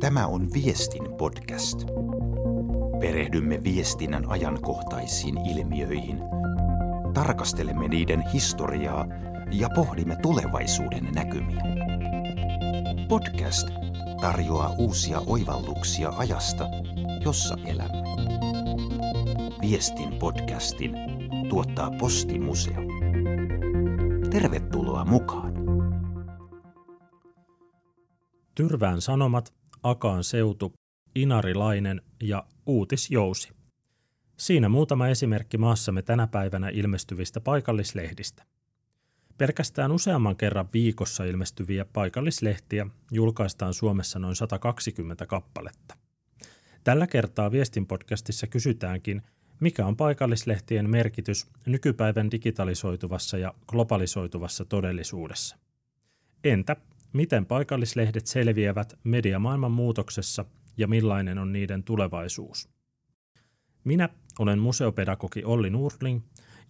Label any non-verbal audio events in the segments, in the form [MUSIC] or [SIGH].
Tämä on Viestin podcast. Perehdymme viestinnän ajankohtaisiin ilmiöihin, tarkastelemme niiden historiaa ja pohdimme tulevaisuuden näkymiä. Podcast tarjoaa uusia oivalluksia ajasta, jossa elämme. Viestin podcastin tuottaa Postimuseo. Tervetuloa mukaan! Tyrvään Sanomat, Akaan seutu, Inarilainen ja Uutisjousi. Siinä muutama esimerkki maassamme tänä päivänä ilmestyvistä paikallislehdistä. Pelkästään useamman kerran viikossa ilmestyviä paikallislehtiä julkaistaan Suomessa noin 120 kappaletta. Tällä kertaa Viestin podcastissa kysytäänkin, mikä on paikallislehtien merkitys nykypäivän digitalisoituvassa ja globalisoituvassa todellisuudessa? Entä miten paikallislehdet selviävät mediamaailman muutoksessa ja millainen on niiden tulevaisuus? Minä olen museopedagogi Olli Nurling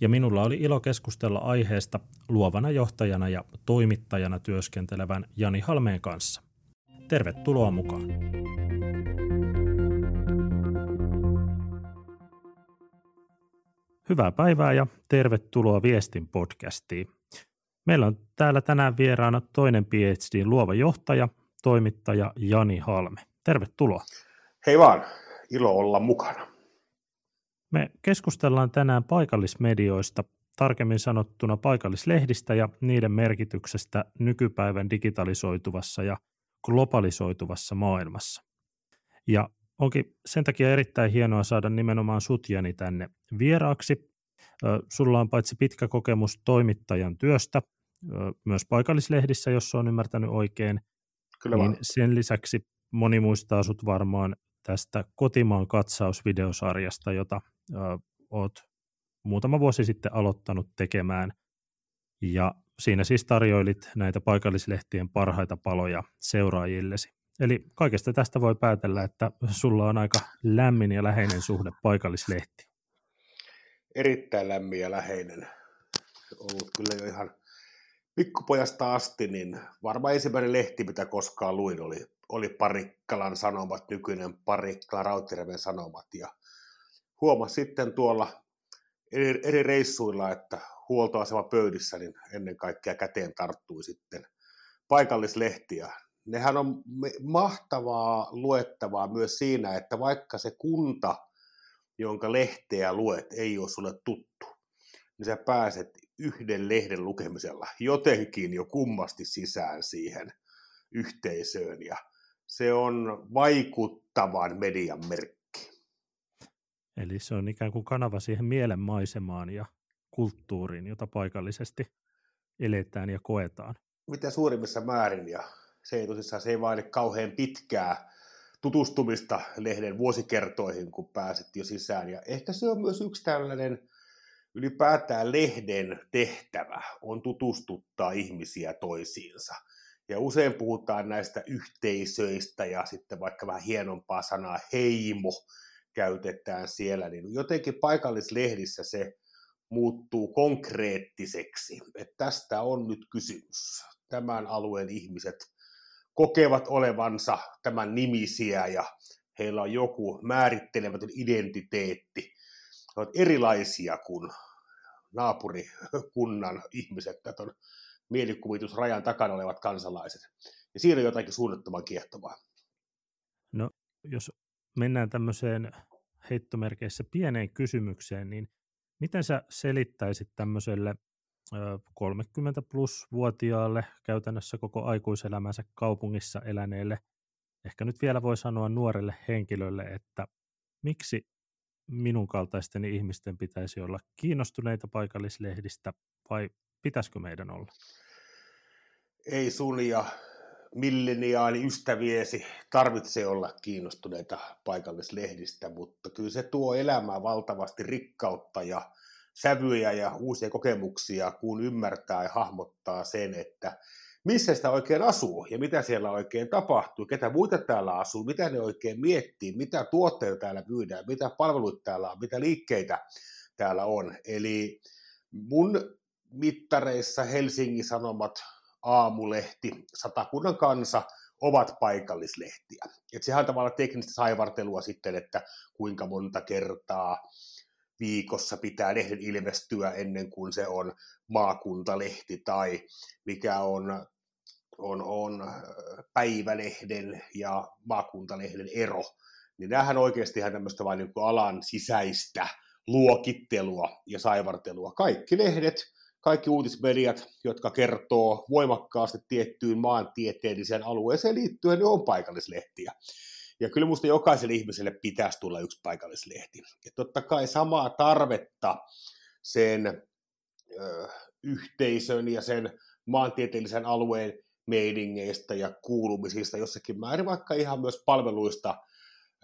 ja minulla oli ilo keskustella aiheesta luovana johtajana ja toimittajana työskentelevän Jani Halmeen kanssa. Tervetuloa mukaan. Hyvää päivää ja tervetuloa Viestin podcastiin. Meillä on täällä tänään vieraana toinen PhD luova johtaja, toimittaja Jani Halme. Tervetuloa. Hei vaan, ilo olla mukana. Me keskustellaan tänään paikallismedioista, tarkemmin sanottuna paikallislehdistä ja niiden merkityksestä nykypäivän digitalisoituvassa ja globalisoituvassa maailmassa. Ja onkin sen takia erittäin hienoa saada nimenomaan sutjani tänne vieraaksi. Sulla on paitsi pitkä kokemus toimittajan työstä, myös paikallislehdissä, jos on ymmärtänyt oikein, Kyllä niin sen lisäksi moni muistaa sut varmaan tästä kotimaan katsausvideosarjasta, jota ö, oot muutama vuosi sitten aloittanut tekemään. Ja siinä siis tarjoilit näitä paikallislehtien parhaita paloja seuraajillesi. Eli kaikesta tästä voi päätellä, että sulla on aika lämmin ja läheinen suhde paikallislehti. Erittäin lämmin ja läheinen. Ollut kyllä jo ihan pikkupojasta asti, niin varmaan ensimmäinen lehti, mitä koskaan luin, oli, oli Parikkalan sanomat, nykyinen Parikkalan Rautjärven sanomat. Ja huomasi sitten tuolla eri, eri reissuilla, että huoltoasema pöydissä, niin ennen kaikkea käteen tarttui sitten paikallislehtiä. Nehän on mahtavaa luettavaa myös siinä, että vaikka se kunta, jonka lehteä luet, ei ole sulle tuttu, niin sä pääset yhden lehden lukemisella jotenkin jo kummasti sisään siihen yhteisöön ja se on vaikuttavan median merkki. Eli se on ikään kuin kanava siihen mielenmaisemaan ja kulttuuriin, jota paikallisesti eletään ja koetaan. Mitä suurimmissa määrin ja se ei tosissaan se ei vaadi kauhean pitkää tutustumista lehden vuosikertoihin, kun pääset jo sisään. Ja ehkä se on myös yksi tällainen ylipäätään lehden tehtävä on tutustuttaa ihmisiä toisiinsa. Ja usein puhutaan näistä yhteisöistä ja sitten vaikka vähän hienompaa sanaa heimo käytetään siellä, niin jotenkin paikallislehdissä se muuttuu konkreettiseksi, että tästä on nyt kysymys. Tämän alueen ihmiset kokevat olevansa tämän nimisiä ja heillä on joku määrittelemätön identiteetti, ovat erilaisia kuin naapurikunnan ihmiset, on mielikuvitusrajan takana olevat kansalaiset. Ja siinä on jotakin suunnattoman kiehtovaa. No, jos mennään tämmöiseen heittomerkeissä pieneen kysymykseen, niin miten sä selittäisit tämmöiselle 30 plus vuotiaalle, käytännössä koko aikuiselämänsä kaupungissa eläneelle, ehkä nyt vielä voi sanoa nuorelle henkilölle, että miksi minun kaltaisteni ihmisten pitäisi olla kiinnostuneita paikallislehdistä vai pitäisikö meidän olla? Ei sun ja milleniaali ystäviesi tarvitse olla kiinnostuneita paikallislehdistä, mutta kyllä se tuo elämään valtavasti rikkautta ja sävyjä ja uusia kokemuksia, kun ymmärtää ja hahmottaa sen, että missä sitä oikein asuu ja mitä siellä oikein tapahtuu, ketä muita täällä asuu, mitä ne oikein miettii, mitä tuotteita täällä myydään, mitä palveluita täällä on, mitä liikkeitä täällä on. Eli mun mittareissa Helsingin Sanomat Aamulehti, Satakunnan kansa ovat paikallislehtiä. Et sehän on tavallaan teknistä saivartelua sitten, että kuinka monta kertaa viikossa pitää lehden ilmestyä ennen kuin se on maakuntalehti tai mikä on, on, on päivälehden ja maakuntalehden ero. Niin näähän oikeasti ihan tämmöistä vain niin alan sisäistä luokittelua ja saivartelua. Kaikki lehdet, kaikki uutismediat, jotka kertoo voimakkaasti tiettyyn maantieteelliseen alueeseen liittyen, ne on paikallislehtiä. Ja kyllä minusta jokaiselle ihmiselle pitäisi tulla yksi paikallislehti. Ja totta kai samaa tarvetta sen ö, yhteisön ja sen maantieteellisen alueen meidingeistä ja kuulumisista jossakin määrin, vaikka ihan myös palveluista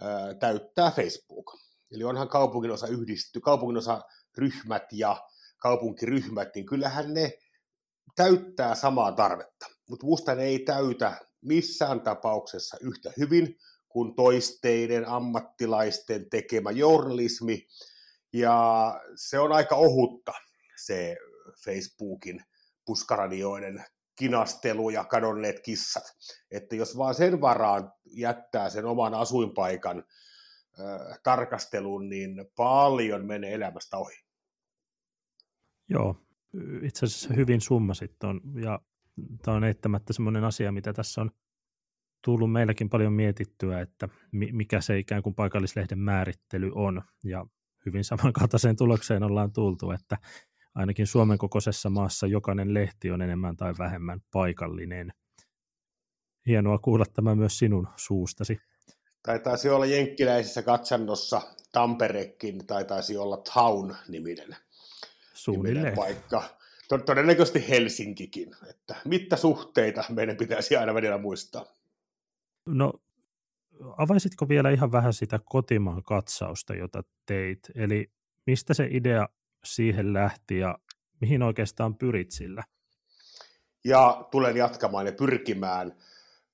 ö, täyttää Facebook. Eli onhan kaupungin osa yhdisty, kaupungin osa ryhmät ja kaupunkiryhmät, niin kyllähän ne täyttää samaa tarvetta. Mutta minusta ne ei täytä missään tapauksessa yhtä hyvin kuin toisteiden ammattilaisten tekemä journalismi, ja se on aika ohutta se Facebookin puskaradioiden kinastelu ja kadonneet kissat. Että jos vaan sen varaan jättää sen oman asuinpaikan äh, tarkastelun, niin paljon menee elämästä ohi. Joo, itse asiassa hyvin summasit on, ja tämä on eittämättä semmoinen asia, mitä tässä on tullut meilläkin paljon mietittyä, että mikä se ikään kuin paikallislehden määrittely on, ja hyvin [LAUGHS] samankaltaiseen tulokseen ollaan tultu, että ainakin Suomen kokoisessa maassa jokainen lehti on enemmän tai vähemmän paikallinen. Hienoa kuulla tämä myös sinun suustasi. Taitaisi olla jenkkiläisessä katsannossa Tamperekin, tai taisi olla Town-niminen niminen paikka. Todennäköisesti Helsinkikin. Että mittasuhteita meidän pitäisi aina välillä muistaa. No, avaisitko vielä ihan vähän sitä kotimaan katsausta, jota teit? Eli mistä se idea siihen lähti ja mihin oikeastaan pyrit sillä? Ja tulen jatkamaan ja pyrkimään.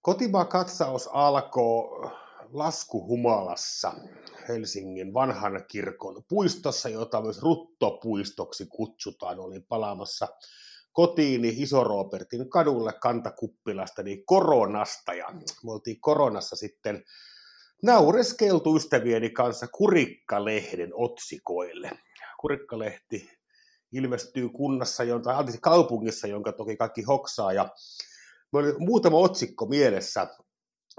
Kotimaan katsaus alkoi laskuhumalassa Helsingin vanhan kirkon puistossa, jota myös Ruttopuistoksi kutsutaan. Olin palaamassa kotiini Iso-Roopertin kadulle Kantakuppilasta, niin koronasta, ja me oltiin koronassa sitten naureskeltu ystävieni kanssa Kurikkalehden otsikoille. Kurikkalehti ilmestyy kunnassa, tai anteeksi, kaupungissa, jonka toki kaikki hoksaa, ja oli muutama otsikko mielessä,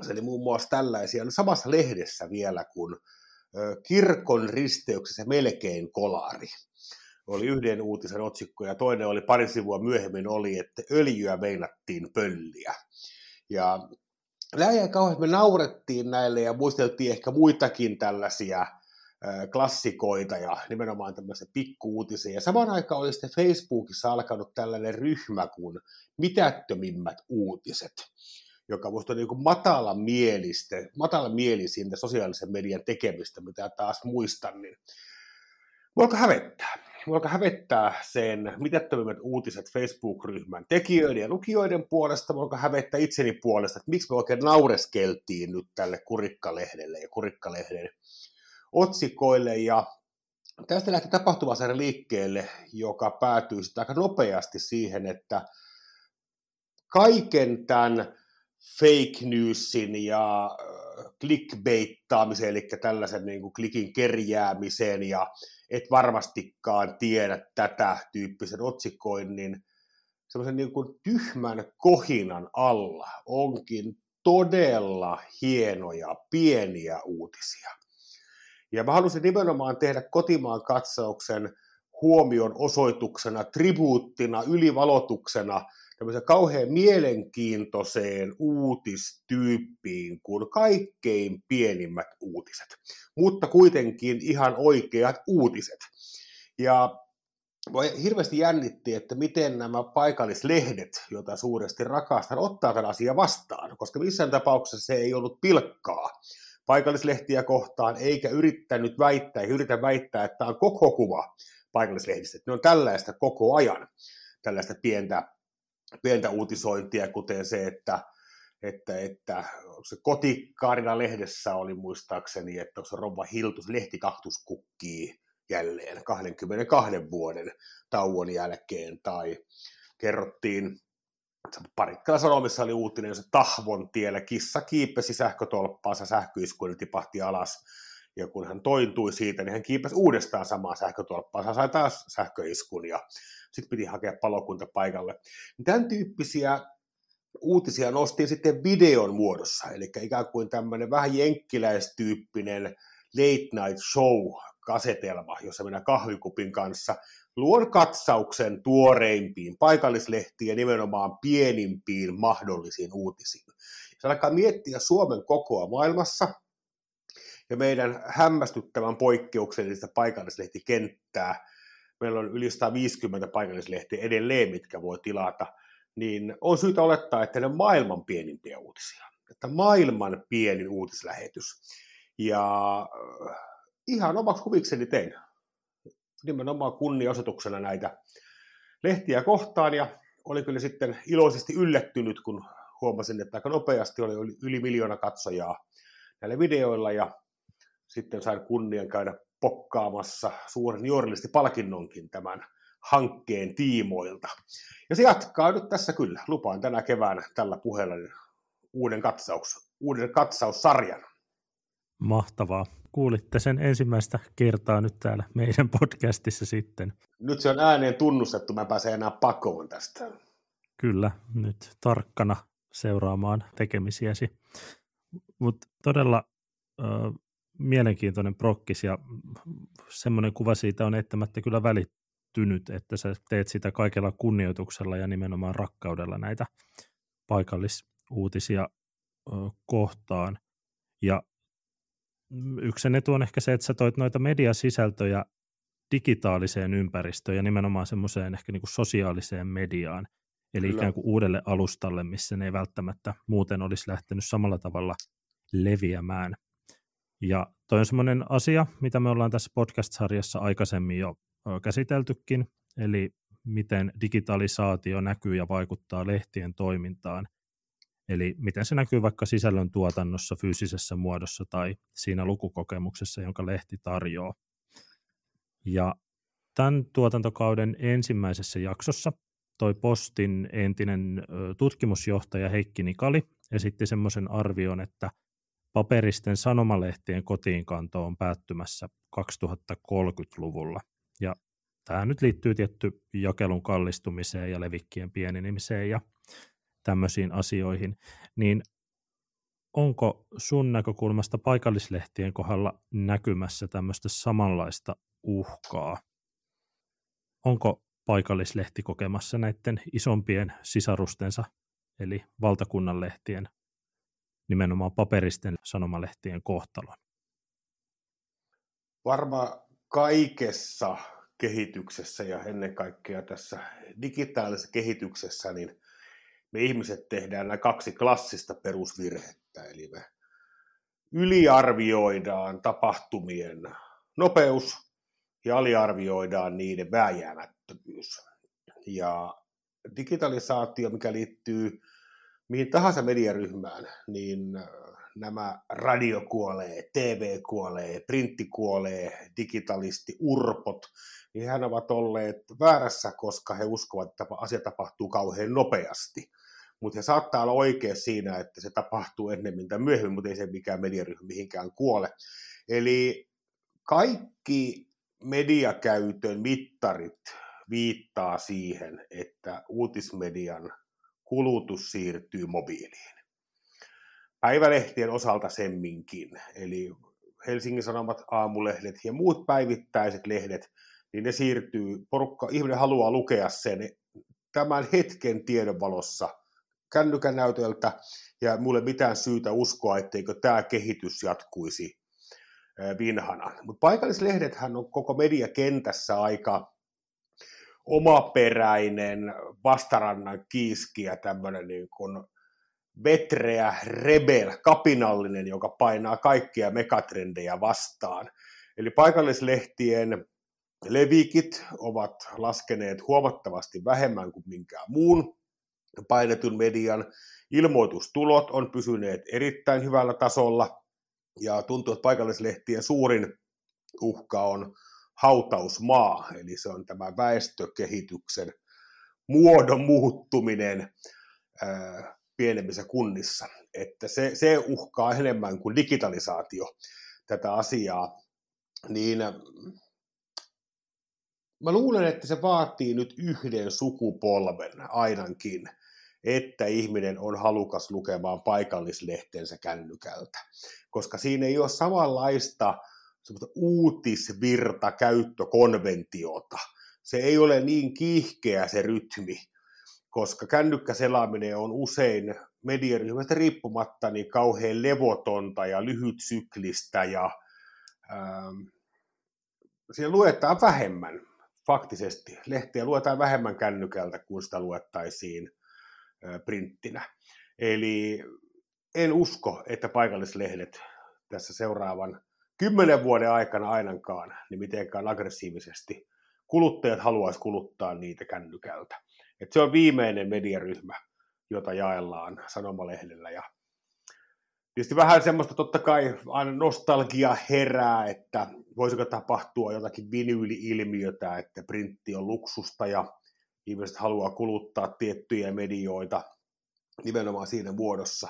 se oli muun muassa tällaisia, no samassa lehdessä vielä kuin kirkon risteyksessä melkein kolari oli yhden uutisen otsikko ja toinen oli pari sivua myöhemmin oli, että öljyä meinattiin pölliä. Ja näin kauheasti me naurettiin näille ja muisteltiin ehkä muitakin tällaisia klassikoita ja nimenomaan tämmöisiä pikkuuutisia. Ja samaan aikaan oli sitten Facebookissa alkanut tällainen ryhmä kuin Mitättömimmät uutiset, joka musta on niin matala mielistä, matala mielisintä sosiaalisen median tekemistä, mitä taas muistan, niin voiko hävettää mua alkaa hävettää sen mitättömimmät uutiset Facebook-ryhmän tekijöiden ja lukijoiden puolesta, mua alkaa hävettää itseni puolesta, että miksi me oikein naureskeltiin nyt tälle kurikkalehdelle ja kurikkalehden otsikoille, ja tästä lähti tapahtumasarja liikkeelle, joka päätyi sitten aika nopeasti siihen, että kaiken tämän fake newsin ja clickbaittaamisen, eli tällaisen niin kuin klikin kerjäämisen ja et varmastikaan tiedä tätä tyyppisen otsikoinnin, semmoisen niin kuin tyhmän kohinan alla onkin todella hienoja pieniä uutisia. Ja mä halusin nimenomaan tehdä kotimaan katsauksen huomion osoituksena, tribuuttina, ylivalotuksena tämmöiseen kauhean mielenkiintoiseen uutistyyppiin kuin kaikkein pienimmät uutiset, mutta kuitenkin ihan oikeat uutiset. Ja hirveästi jännitti, että miten nämä paikallislehdet, joita suuresti rakastan, ottaa tämän asian vastaan, koska missään tapauksessa se ei ollut pilkkaa paikallislehtiä kohtaan, eikä yrittänyt väittää, eikä yritä väittää, että tämä on koko kuva paikallislehdistä. Ne on tällaista koko ajan, tällaista pientä pientä uutisointia, kuten se, että, että, että se kotikaarina lehdessä oli muistaakseni, että se Rova Hiltus lehtikaktus kukkii jälleen 22 vuoden tauon jälkeen, tai kerrottiin Parikkala Sanomissa oli uutinen, jossa Tahvon tiellä kissa kiipesi sähkötolppaansa, sähköiskuille tipahti alas. Ja kun hän tointui siitä, niin hän kiipesi uudestaan samaan sähkötolppaansa, sai taas sähköiskun ja sitten piti hakea palokunta paikalle. Tämän tyyppisiä uutisia nostin sitten videon muodossa, eli ikään kuin tämmöinen vähän jenkkiläistyyppinen late night show kasetelma, jossa minä kahvikupin kanssa luon katsauksen tuoreimpiin paikallislehtiin ja nimenomaan pienimpiin mahdollisiin uutisiin. Se alkaa miettiä Suomen kokoa maailmassa ja meidän hämmästyttävän poikkeuksellista paikallislehtikenttää. Meillä on yli 150 paikallislehtiä edelleen, mitkä voi tilata, niin on syytä olettaa, että ne on maailman pienimpiä uutisia. Että maailman pienin uutislähetys. Ja äh, ihan omaksi huvikseni tein nimenomaan kunniaosoituksena näitä lehtiä kohtaan ja oli kyllä sitten iloisesti yllättynyt, kun huomasin, että aika nopeasti oli yli miljoona katsojaa näillä videoilla ja sitten sain kunnian käydä pokkaamassa suuren juorillisesti palkinnonkin tämän hankkeen tiimoilta. Ja se jatkaa nyt tässä kyllä. Lupaan tänä keväänä tällä puheella uuden, katsaus, uuden katsaussarjan. Mahtavaa. Kuulitte sen ensimmäistä kertaa nyt täällä meidän podcastissa sitten. Nyt se on ääneen tunnustettu, mä pääsen enää pakoon tästä. Kyllä, nyt tarkkana seuraamaan tekemisiäsi. Mutta todella mielenkiintoinen prokkis ja semmoinen kuva siitä on eittämättä kyllä välittynyt, että sä teet sitä kaikella kunnioituksella ja nimenomaan rakkaudella näitä paikallisuutisia kohtaan. Ja yksi etu on ehkä se, että sä toit noita mediasisältöjä digitaaliseen ympäristöön ja nimenomaan semmoiseen ehkä niin kuin sosiaaliseen mediaan, eli Kyllä. ikään kuin uudelle alustalle, missä ne ei välttämättä muuten olisi lähtenyt samalla tavalla leviämään. Ja toi on semmoinen asia, mitä me ollaan tässä podcast-sarjassa aikaisemmin jo käsiteltykin, eli miten digitalisaatio näkyy ja vaikuttaa lehtien toimintaan Eli miten se näkyy vaikka sisällön tuotannossa fyysisessä muodossa tai siinä lukukokemuksessa, jonka lehti tarjoaa. Ja tämän tuotantokauden ensimmäisessä jaksossa toi Postin entinen tutkimusjohtaja Heikki Nikali esitti semmoisen arvion, että paperisten sanomalehtien kotiinkanto on päättymässä 2030-luvulla. Ja tämä nyt liittyy tietty jakelun kallistumiseen ja levikkien pienenemiseen ja tämmöisiin asioihin, niin onko sun näkökulmasta paikallislehtien kohdalla näkymässä tämmöistä samanlaista uhkaa? Onko paikallislehti kokemassa näiden isompien sisarustensa, eli valtakunnan lehtien, nimenomaan paperisten sanomalehtien kohtalon? Varmaan kaikessa kehityksessä ja ennen kaikkea tässä digitaalisessa kehityksessä, niin me ihmiset tehdään nämä kaksi klassista perusvirhettä, eli me yliarvioidaan tapahtumien nopeus ja aliarvioidaan niiden vääjäämättömyys. Ja digitalisaatio, mikä liittyy mihin tahansa mediaryhmään, niin nämä radio kuolee, TV kuolee, printti kuolee, digitalisti, urpot, niin hän ovat olleet väärässä, koska he uskovat, että asia tapahtuu kauhean nopeasti mutta he saattaa olla oikea siinä, että se tapahtuu ennemmin tai myöhemmin, mutta ei se mikään mediaryhmä mihinkään kuole. Eli kaikki mediakäytön mittarit viittaa siihen, että uutismedian kulutus siirtyy mobiiliin. Päivälehtien osalta semminkin, eli Helsingin Sanomat, aamulehdet ja muut päivittäiset lehdet, niin ne siirtyy, porukka, ihminen haluaa lukea sen tämän hetken tiedon valossa – kännykän näytöltä, ja mulle mitään syytä uskoa, etteikö tämä kehitys jatkuisi vinhana. Mutta paikallislehdethän on koko mediakentässä aika omaperäinen vastarannan kiiski ja tämmöinen niin kuin vetreä rebel, kapinallinen, joka painaa kaikkia megatrendejä vastaan. Eli paikallislehtien levikit ovat laskeneet huomattavasti vähemmän kuin minkään muun painetun median ilmoitustulot on pysyneet erittäin hyvällä tasolla ja tuntuu, että paikallislehtien suurin uhka on hautausmaa, eli se on tämä väestökehityksen muodon muuttuminen. pienemmissä kunnissa. Että se, se uhkaa enemmän kuin digitalisaatio tätä asiaa. Niin mä luulen, että se vaatii nyt yhden sukupolven ainakin, että ihminen on halukas lukemaan paikallislehtensä kännykältä. Koska siinä ei ole samanlaista uutisvirta käyttökonventiota. Se ei ole niin kiihkeä se rytmi, koska kännykkäselaaminen on usein mediaryhmästä riippumatta niin kauhean levotonta ja lyhytsyklistä ja ähm, siinä luetaan vähemmän faktisesti. Lehtiä luetaan vähemmän kännykältä kuin sitä luettaisiin äh, printtinä. Eli en usko, että paikallislehdet tässä seuraavan kymmenen vuoden aikana ainakaan niin mitenkään aggressiivisesti kuluttajat haluaisi kuluttaa niitä kännykältä. Et se on viimeinen mediaryhmä, jota jaellaan sanomalehdellä. Ja tietysti vähän semmoista totta kai aina nostalgia herää, että voisiko tapahtua jotakin vinyyli-ilmiötä, että printti on luksusta ja ihmiset haluaa kuluttaa tiettyjä medioita nimenomaan siinä muodossa,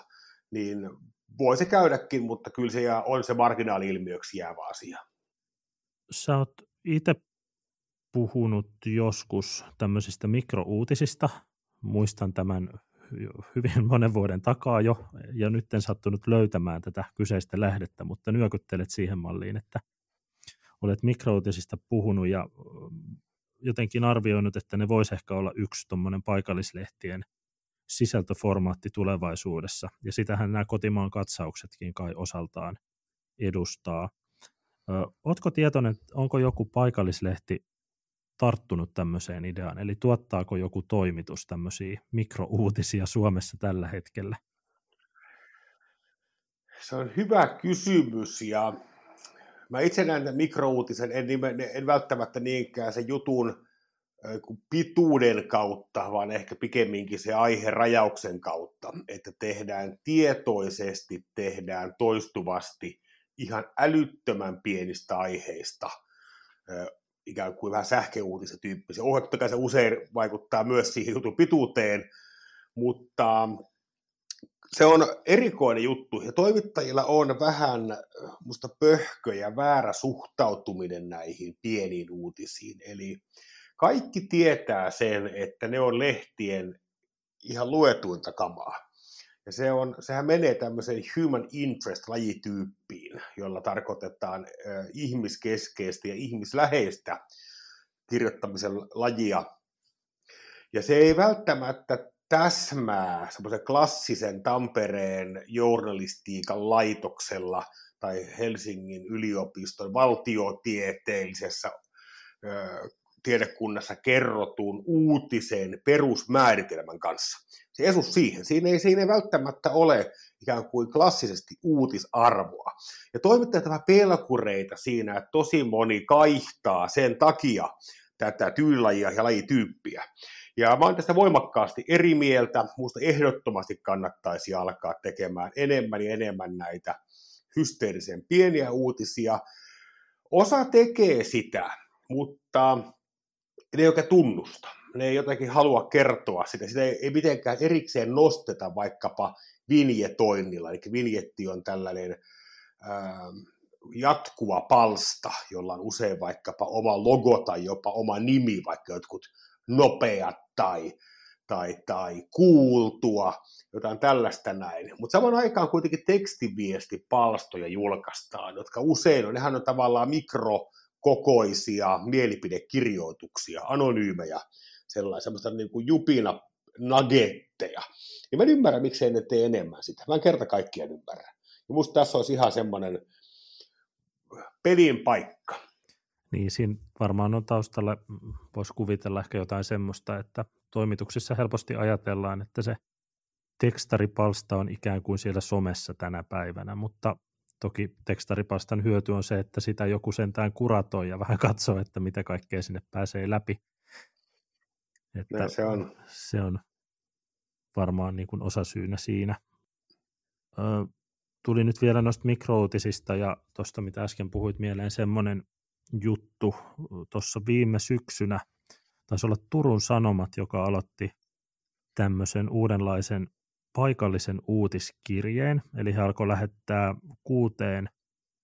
niin voi se käydäkin, mutta kyllä se on se marginaali-ilmiöksi jäävä asia. Sä oot itse puhunut joskus tämmöisistä mikrouutisista. Muistan tämän hyvin [LAUGHS] monen vuoden takaa jo, ja nyt en sattunut löytämään tätä kyseistä lähdettä, mutta nyökyttelet siihen malliin, että olet mikrouutisista puhunut ja jotenkin arvioinut, että ne voisi ehkä olla yksi tuommoinen paikallislehtien sisältöformaatti tulevaisuudessa, ja sitähän nämä kotimaan katsauksetkin kai osaltaan edustaa. Oletko tietoinen, onko joku paikallislehti tarttunut tämmöiseen ideaan, eli tuottaako joku toimitus tämmöisiä mikrouutisia Suomessa tällä hetkellä? Se on hyvä kysymys ja mä itse näen mikrouutisen, en, en välttämättä niinkään sen jutun pituuden kautta, vaan ehkä pikemminkin se rajauksen kautta, että tehdään tietoisesti, tehdään toistuvasti ihan älyttömän pienistä aiheista ikään kuin vähän sähköuutisen tyyppisiä. Oh, totta kai se usein vaikuttaa myös siihen jutun pituuteen, mutta se on erikoinen juttu, ja toimittajilla on vähän musta pöhkö ja väärä suhtautuminen näihin pieniin uutisiin. Eli kaikki tietää sen, että ne on lehtien ihan luetuinta kamaa. Ja se on, sehän menee tämmöiseen human interest-lajityyppiin, jolla tarkoitetaan ihmiskeskeistä ja ihmisläheistä kirjoittamisen lajia. Ja se ei välttämättä täsmää semmoisen klassisen Tampereen journalistiikan laitoksella tai Helsingin yliopiston valtiotieteellisessä tiedekunnassa kerrotun uutisen perusmääritelmän kanssa. Se esu siihen. Siinä ei, siinä ei välttämättä ole ikään kuin klassisesti uutisarvoa. Ja toimittajat ovat pelkureita siinä, että tosi moni kaihtaa sen takia tätä tyylilajia ja lajityyppiä. Ja mä olen tästä voimakkaasti eri mieltä. Minusta ehdottomasti kannattaisi alkaa tekemään enemmän ja enemmän näitä hysteerisen pieniä uutisia. Osa tekee sitä, mutta ne ei oikein tunnusta. Ne ei jotenkin halua kertoa sitä. Sitä ei, mitenkään erikseen nosteta vaikkapa vinjetoinnilla. Eli vinjetti on tällainen ää, jatkuva palsta, jolla on usein vaikkapa oma logo tai jopa oma nimi, vaikka jotkut nopeat tai, tai, tai kuultua, jotain tällaista näin. Mutta saman aikaan kuitenkin tekstiviestipalstoja julkaistaan, jotka usein on, nehän on tavallaan mikro, kokoisia mielipidekirjoituksia, anonyymejä, sellaisia, niin kuin jupina nagetteja. Ja mä en ymmärrä, miksei ne tee enemmän sitä. Mä en kerta kaikkiaan ymmärrä. Ja musta tässä olisi ihan semmoinen pelin paikka. Niin, siinä varmaan on taustalla, voisi kuvitella ehkä jotain semmoista, että toimituksissa helposti ajatellaan, että se tekstaripalsta on ikään kuin siellä somessa tänä päivänä, mutta Toki tekstaripastan hyöty on se, että sitä joku sentään kuratoi ja vähän katsoo, että mitä kaikkea sinne pääsee läpi. Että se on. Se on varmaan niin kuin osasyynä siinä. Ö, tuli nyt vielä noista mikrouutisista ja tuosta, mitä äsken puhuit mieleen, semmoinen juttu tuossa viime syksynä, taisi olla Turun Sanomat, joka aloitti tämmöisen uudenlaisen paikallisen uutiskirjeen, eli he alkoi lähettää kuuteen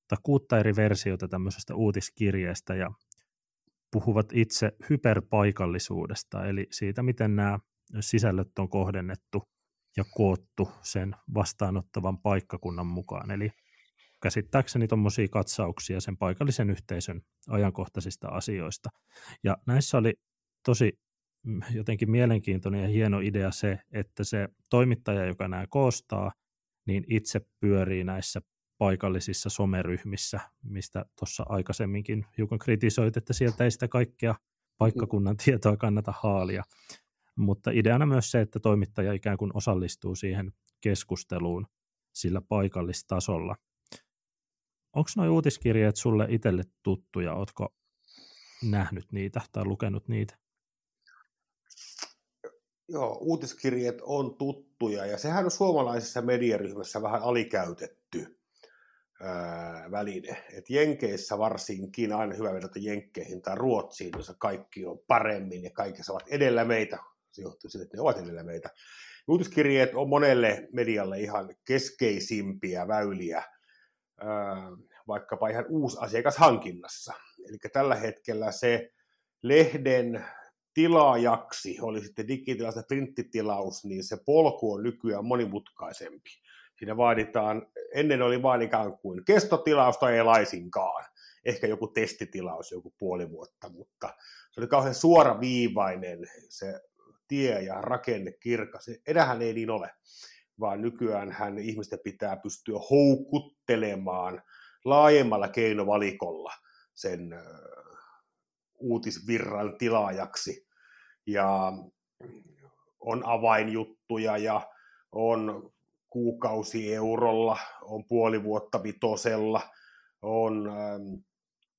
tai kuutta eri versiota tämmöisestä uutiskirjeestä ja puhuvat itse hyperpaikallisuudesta, eli siitä, miten nämä sisällöt on kohdennettu ja koottu sen vastaanottavan paikkakunnan mukaan. Eli käsittääkseni tuommoisia katsauksia sen paikallisen yhteisön ajankohtaisista asioista. Ja näissä oli tosi jotenkin mielenkiintoinen ja hieno idea se, että se toimittaja, joka nämä koostaa, niin itse pyörii näissä paikallisissa someryhmissä, mistä tuossa aikaisemminkin hiukan kritisoit, että sieltä ei sitä kaikkea paikkakunnan [LAUGHS] tietoa kannata haalia. Mutta ideana myös se, että toimittaja ikään kuin osallistuu siihen keskusteluun sillä paikallistasolla. Onko nuo uutiskirjeet sulle itselle tuttuja? Oletko nähnyt niitä tai lukenut niitä? Joo, uutiskirjeet on tuttuja ja sehän on suomalaisessa mediaryhmässä vähän alikäytetty ää, väline. Et Jenkeissä varsinkin, aina hyvä vedota Jenkkeihin tai Ruotsiin, jossa kaikki on paremmin ja kaikki saavat edellä meitä. Se johtuu siitä, että ne ovat edellä meitä. Uutiskirjeet on monelle medialle ihan keskeisimpiä väyliä vaikkapa ihan uusi asiakashankinnassa. Eli tällä hetkellä se lehden tilaajaksi, oli sitten digitilaus tai printtitilaus, niin se polku on nykyään monimutkaisempi. Siinä vaaditaan, ennen oli vain ikään kuin kestotilausta ei laisinkaan, ehkä joku testitilaus joku puoli vuotta, mutta se oli kauhean suoraviivainen se tie ja rakenne kirkas. Edähän ei niin ole vaan nykyään hän ihmisten pitää pystyä houkuttelemaan laajemmalla keinovalikolla sen uutisvirran tilaajaksi. Ja on avainjuttuja ja on kuukausi eurolla, on puoli vuotta vitosella, on,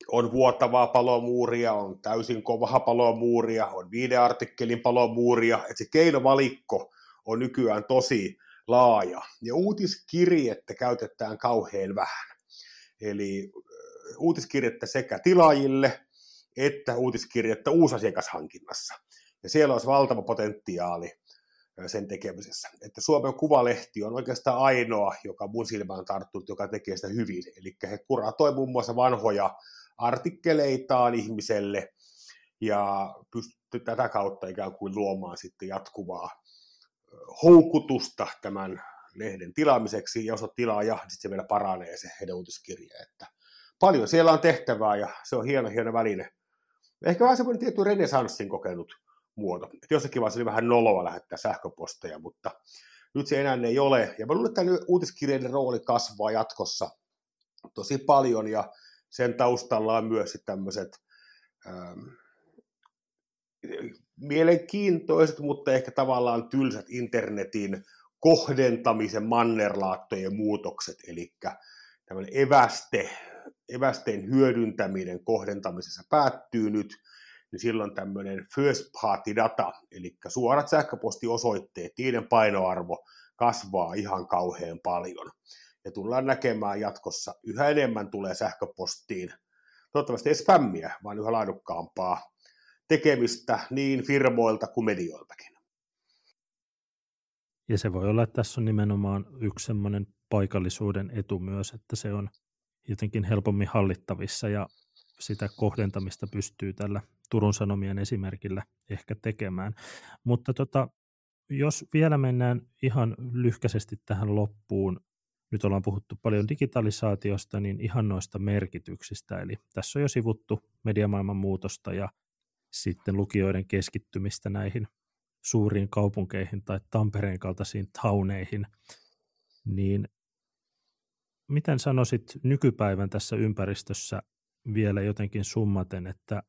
on vuotavaa palomuuria, on täysin kovaa palomuuria, on viiden artikkelin palomuuria, että se keinovalikko on nykyään tosi laaja. Ja uutiskirjettä käytetään kauhean vähän. Eli uutiskirjettä sekä tilaajille että uutiskirjettä uusasiakashankinnassa. Ja siellä olisi valtava potentiaali sen tekemisessä. Että Suomen Kuvalehti on oikeastaan ainoa, joka mun silmään tarttunut, joka tekee sitä hyvin. Eli he kuratoi muun muassa vanhoja artikkeleitaan ihmiselle ja pystyy tätä kautta ikään kuin luomaan sitten jatkuvaa houkutusta tämän lehden tilaamiseksi, ja jos on tilaaja, niin sitten se vielä paranee se heidän uutiskirje. Että paljon siellä on tehtävää, ja se on hieno, hieno väline. Ehkä vähän semmoinen tietty renesanssin kokenut muoto. Että jossakin vaiheessa oli vähän noloa lähettää sähköposteja, mutta nyt se enää ei ole. Ja mä luulen, että uutiskirjeiden rooli kasvaa jatkossa tosi paljon, ja sen taustalla on myös tämmöiset ähm, mielenkiintoiset, mutta ehkä tavallaan tylsät internetin kohdentamisen mannerlaattojen muutokset, eli tämmöinen eväste, evästeen hyödyntäminen kohdentamisessa päättyy nyt, niin silloin tämmöinen first party data, eli suorat sähköpostiosoitteet, niiden painoarvo kasvaa ihan kauhean paljon. Ja tullaan näkemään jatkossa yhä enemmän tulee sähköpostiin, toivottavasti ei spämmiä, vaan yhä laadukkaampaa tekemistä niin firmoilta kuin medioiltakin. Ja se voi olla, että tässä on nimenomaan yksi semmoinen paikallisuuden etu myös, että se on jotenkin helpommin hallittavissa ja sitä kohdentamista pystyy tällä Turun Sanomien esimerkillä ehkä tekemään. Mutta tota, jos vielä mennään ihan lyhkäisesti tähän loppuun, nyt ollaan puhuttu paljon digitalisaatiosta, niin ihan noista merkityksistä. Eli tässä on jo sivuttu mediamaailman muutosta ja sitten lukijoiden keskittymistä näihin suuriin kaupunkeihin tai Tampereen kaltaisiin tauneihin, niin miten sanoisit nykypäivän tässä ympäristössä vielä jotenkin summaten, että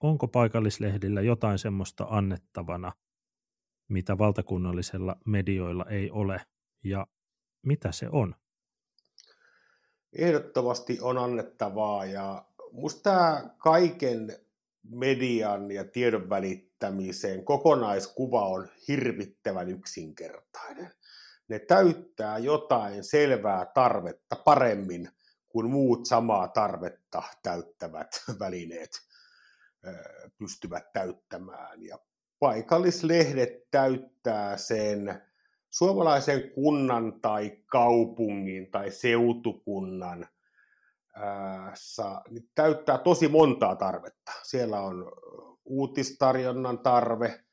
onko paikallislehdillä jotain semmoista annettavana, mitä valtakunnallisella medioilla ei ole, ja mitä se on? Ehdottomasti on annettavaa, ja musta tämä kaiken median ja tiedon välittämiseen kokonaiskuva on hirvittävän yksinkertainen. Ne täyttää jotain selvää tarvetta paremmin kuin muut samaa tarvetta täyttävät [LAUGHS] välineet pystyvät täyttämään. Ja paikallislehdet täyttää sen suomalaisen kunnan tai kaupungin tai seutukunnan niin täyttää tosi montaa tarvetta. Siellä on uutistarjonnan tarve,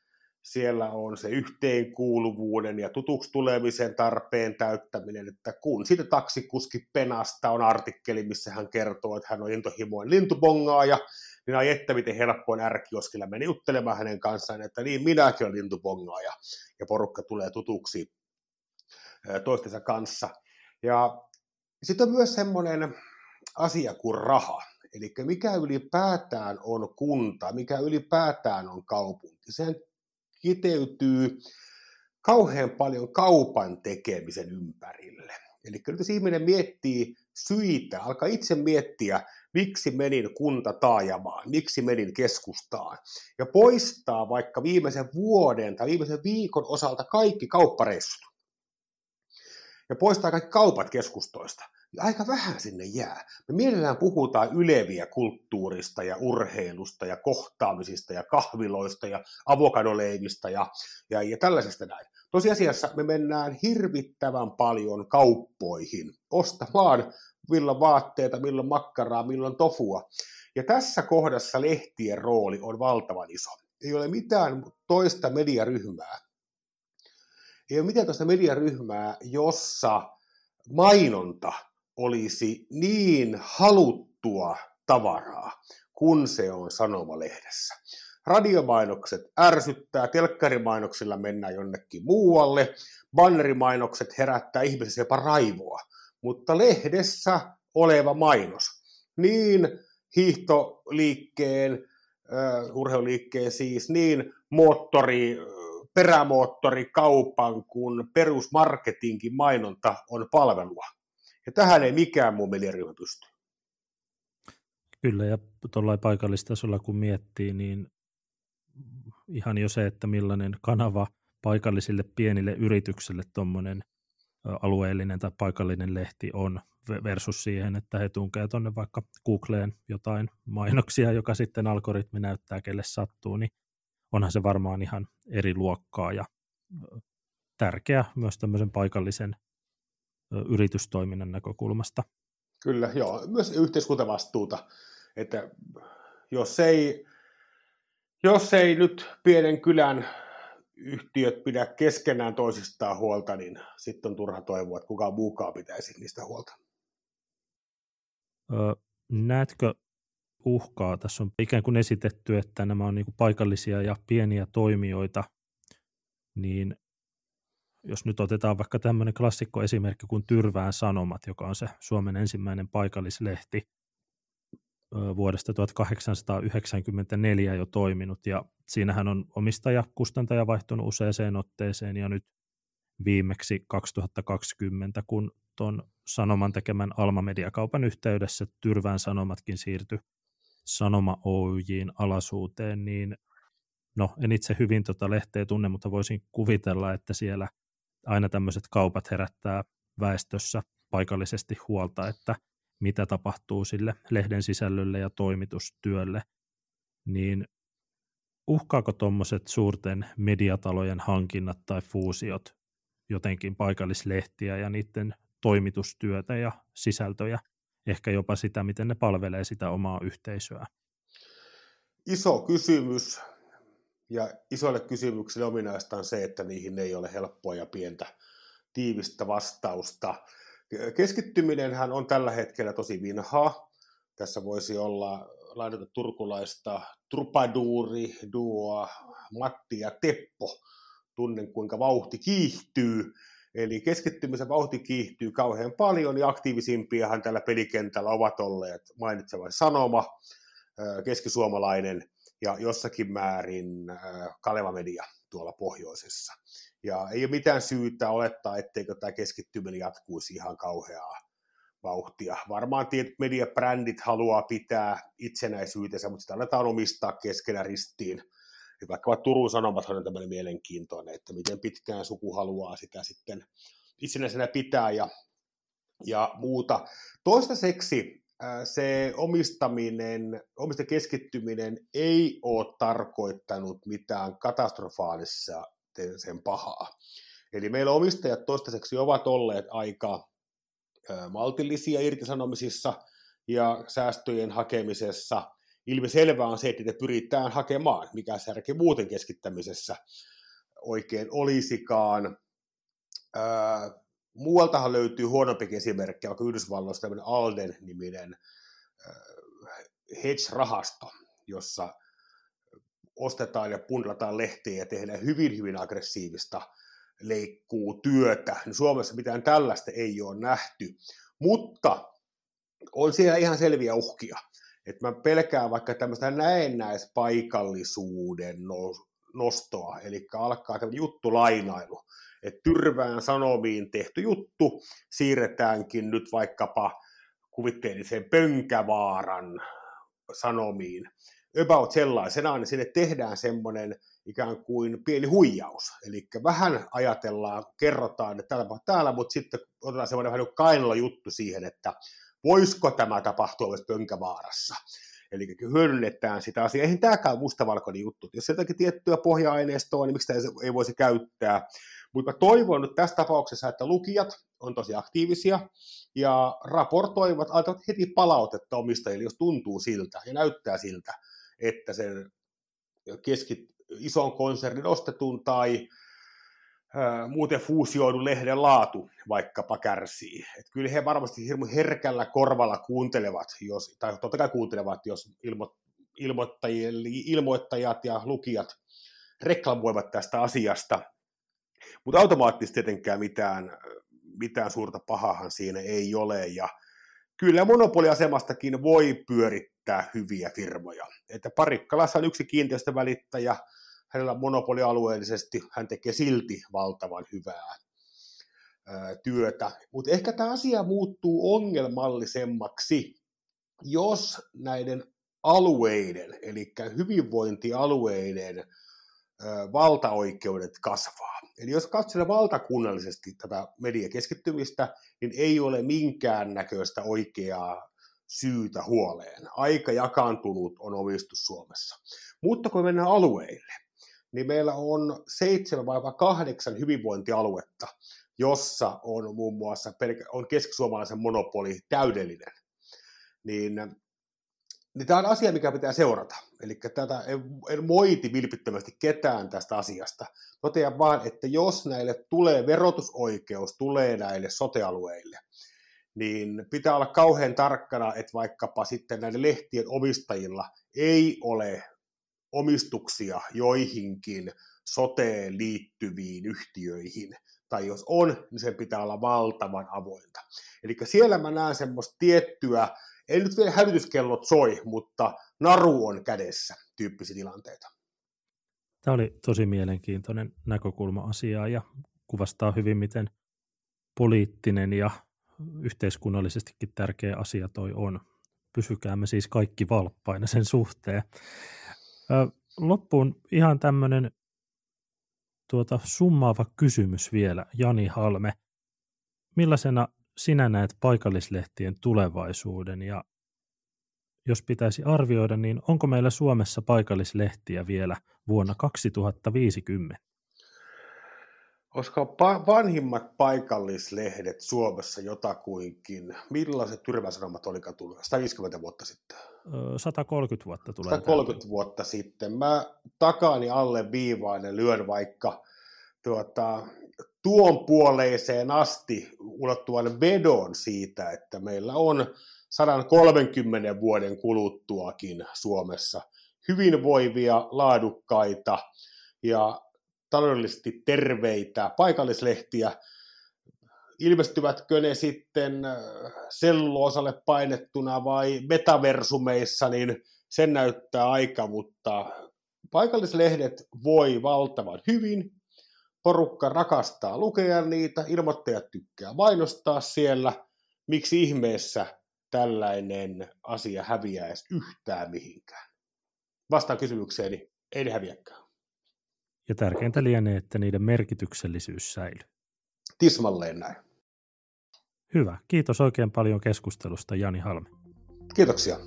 siellä on se yhteenkuuluvuuden ja tutuksi tulemisen tarpeen täyttäminen, että kun sitten taksikuski Penasta on artikkeli, missä hän kertoo, että hän on intohimoinen lintubongaaja, niin ai että miten helppo on ärkioskilla meni juttelemaan hänen kanssaan, että niin minäkin olen lintubongaaja, ja porukka tulee tutuksi toistensa kanssa. Ja sitten on myös semmoinen asia kuin raha, eli mikä ylipäätään on kunta, mikä ylipäätään on kaupunki. Sehän kiteytyy kauhean paljon kaupan tekemisen ympärille. Eli nyt jos ihminen miettii syitä, alkaa itse miettiä, miksi menin kuntataajamaan, miksi menin keskustaan, ja poistaa vaikka viimeisen vuoden tai viimeisen viikon osalta kaikki kauppareissut, ja poistaa kaikki kaupat keskustoista, aika vähän sinne jää. Me mielellään puhutaan yleviä kulttuurista ja urheilusta ja kohtaamisista ja kahviloista ja avokadoleivistä ja, ja, ja tällaisesta näin. Tosiasiassa me mennään hirvittävän paljon kauppoihin ostamaan milloin vaatteita, milloin makkaraa, milloin tofua. Ja tässä kohdassa lehtien rooli on valtavan iso. Ei ole mitään toista mediaryhmää. Ei ole mitään toista mediaryhmää, jossa mainonta olisi niin haluttua tavaraa, kun se on sanomalehdessä. Radiomainokset ärsyttää, telkkarimainoksilla mennään jonnekin muualle, bannerimainokset herättää ihmisissä jopa raivoa, mutta lehdessä oleva mainos, niin hiihtoliikkeen, uh, urheiluliikkeen siis, niin moottori, perämoottorikaupan kuin perusmarketinkin mainonta on palvelua. Ja tähän ei mikään muu mediaryhmä pysty. Kyllä, ja tuollain paikallistasolla kun miettii, niin ihan jo se, että millainen kanava paikallisille pienille yrityksille tuommoinen alueellinen tai paikallinen lehti on versus siihen, että he tunkee tuonne vaikka Googleen jotain mainoksia, joka sitten algoritmi näyttää, kelle sattuu, niin onhan se varmaan ihan eri luokkaa ja tärkeä myös tämmöisen paikallisen yritystoiminnan näkökulmasta. Kyllä, joo. Myös yhteiskuntavastuuta, että jos ei, jos ei nyt pienen kylän yhtiöt pidä keskenään toisistaan huolta, niin sitten on turha toivoa, että kukaan muukaan pitäisi niistä huolta. Öö, näetkö uhkaa? Tässä on ikään kuin esitetty, että nämä on niin paikallisia ja pieniä toimijoita, niin jos nyt otetaan vaikka tämmöinen klassikko esimerkki kuin Tyrvään Sanomat, joka on se Suomen ensimmäinen paikallislehti, vuodesta 1894 jo toiminut, ja siinähän on omistaja, kustantaja vaihtunut useaseen otteeseen, ja nyt viimeksi 2020, kun tuon Sanoman tekemän Alma Mediakaupan yhteydessä Tyrvään Sanomatkin siirtyi Sanoma Oyjin alasuuteen, niin no en itse hyvin tuota lehteä tunne, mutta voisin kuvitella, että siellä aina tämmöiset kaupat herättää väestössä paikallisesti huolta, että mitä tapahtuu sille lehden sisällölle ja toimitustyölle, niin uhkaako tuommoiset suurten mediatalojen hankinnat tai fuusiot jotenkin paikallislehtiä ja niiden toimitustyötä ja sisältöjä, ehkä jopa sitä, miten ne palvelee sitä omaa yhteisöä? Iso kysymys, ja isoille kysymyksille ominaista on se, että niihin ei ole helppoa ja pientä tiivistä vastausta. Keskittyminenhän on tällä hetkellä tosi vinhaa. Tässä voisi olla lainata turkulaista trupaduuri, duoa, Matti ja Teppo. Tunnen kuinka vauhti kiihtyy. Eli keskittymisen vauhti kiihtyy kauhean paljon ja aktiivisimpiahan tällä pelikentällä ovat olleet mainitsevan Sanoma, keskisuomalainen ja jossakin määrin Kaleva Media tuolla pohjoisessa. Ja ei ole mitään syytä olettaa, etteikö tämä keskittyminen jatkuisi ihan kauheaa vauhtia. Varmaan tietyt mediabrändit haluaa pitää itsenäisyytensä, mutta sitä aletaan omistaa keskenä ristiin. Ja vaikka Turun Sanomat on tämmöinen mielenkiintoinen, että miten pitkään suku haluaa sitä sitten itsenäisenä pitää ja, ja muuta. Toistaiseksi se omistaminen, omista keskittyminen ei ole tarkoittanut mitään katastrofaalissa sen pahaa. Eli meillä omistajat toistaiseksi ovat olleet aika maltillisia irtisanomisissa ja säästöjen hakemisessa. Ilmiselvää on se, että niitä pyritään hakemaan, mikä särki muuten keskittämisessä oikein olisikaan. Muualtahan löytyy huonompikin esimerkkejä, vaikka Yhdysvalloista tämmöinen Alden-niminen hedge-rahasto, jossa ostetaan ja pundrataan lehtiä ja tehdään hyvin, hyvin aggressiivista leikkuu työtä. Niin Suomessa mitään tällaista ei ole nähty, mutta on siellä ihan selviä uhkia. Että mä pelkään vaikka tämmöistä näennäispaikallisuuden nostoa, eli alkaa tämmöinen juttulainailu, että Tyrvään Sanomiin tehty juttu siirretäänkin nyt vaikkapa kuvitteelliseen Pönkävaaran Sanomiin, about sellaisena, niin sinne tehdään semmoinen ikään kuin pieni huijaus. Eli vähän ajatellaan, kerrotaan, että täällä, täällä mutta sitten otetaan semmoinen vähän kainalla juttu siihen, että voisiko tämä tapahtua myös Pönkävaarassa. Eli hyödynnetään sitä asiaa. Eihän tämäkään mustavalkoinen juttu. Jos jotakin tiettyä pohja-aineistoa, niin miksi sitä ei voisi käyttää. Mutta toivon nyt tässä tapauksessa, että lukijat on tosi aktiivisia ja raportoivat, antavat heti palautetta omistajille, jos tuntuu siltä ja näyttää siltä, että sen keskit, ison konsernin ostetun tai ää, muuten fuusioidun lehden laatu vaikkapa kärsii. Et kyllä he varmasti hirmu herkällä korvalla kuuntelevat, jos, tai totta kai kuuntelevat, jos ilmo, ilmoittajat ja lukijat reklamoivat tästä asiasta, mutta automaattisesti tietenkään mitään, mitään suurta pahahan siinä ei ole, ja kyllä monopoliasemastakin voi pyörittää hyviä firmoja. Että Parikkalassa on yksi kiinteistövälittäjä, hänellä on monopolialueellisesti, hän tekee silti valtavan hyvää työtä. Mutta ehkä tämä asia muuttuu ongelmallisemmaksi, jos näiden alueiden, eli hyvinvointialueiden valtaoikeudet kasvaa. Eli jos katsotaan valtakunnallisesti tätä mediakeskittymistä, niin ei ole minkään näköistä oikeaa syytä huoleen. Aika jakaantunut on omistus Suomessa. Mutta kun mennään alueille, niin meillä on seitsemän vai kahdeksan hyvinvointialuetta, jossa on muun muassa on keskisuomalaisen monopoli täydellinen. Niin, niin tämä on asia, mikä pitää seurata. Eli tätä en, en moiti vilpittömästi ketään tästä asiasta. Totean vaan, että jos näille tulee verotusoikeus, tulee näille sotealueille, niin pitää olla kauhean tarkkana, että vaikkapa sitten näiden lehtien omistajilla ei ole omistuksia joihinkin soteen liittyviin yhtiöihin, tai jos on, niin sen pitää olla valtavan avointa. Eli siellä mä näen semmoista tiettyä, ei nyt vielä hälytyskellot soi, mutta naru on kädessä tyyppisiä tilanteita. Tämä oli tosi mielenkiintoinen näkökulma asiaa ja kuvastaa hyvin, miten poliittinen ja yhteiskunnallisestikin tärkeä asia toi on. Pysykäämme siis kaikki valppaina sen suhteen. Loppuun ihan tämmöinen tuota, summaava kysymys vielä, Jani Halme. Millaisena sinä näet paikallislehtien tulevaisuuden ja jos pitäisi arvioida, niin onko meillä Suomessa paikallislehtiä vielä vuonna 2050? Koska pa- vanhimmat paikallislehdet Suomessa jotakuinkin, millaiset tyrväsanomat olikaan tullut? 150 vuotta sitten? 130 vuotta tulee. 130 täältä. vuotta sitten. Mä takaani alle viivainen lyön vaikka tuota, tuon puoleiseen asti ulottuvan vedon siitä, että meillä on 130 vuoden kuluttuakin Suomessa hyvinvoivia, laadukkaita ja taloudellisesti terveitä paikallislehtiä, ilmestyvätkö ne sitten äh, selloosalle painettuna vai metaversumeissa, niin sen näyttää aika, mutta paikallislehdet voi valtavan hyvin, porukka rakastaa lukea niitä, ilmoittajat tykkää mainostaa siellä, miksi ihmeessä tällainen asia häviäisi yhtään mihinkään? Vastaan kysymykseeni, ei ne häviäkään. Ja tärkeintä lienee, että niiden merkityksellisyys säilyy. Tismalleen näin. Hyvä. Kiitos oikein paljon keskustelusta, Jani Halme. Kiitoksia.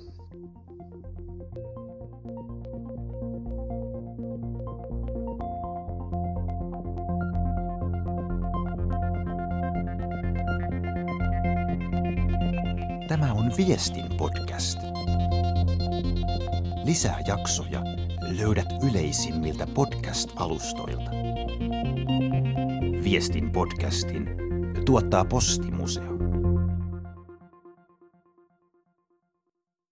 Viestin podcast. Lisää jaksoja löydät yleisimmiltä podcast-alustoilta. Viestin podcastin tuottaa Postimuseo.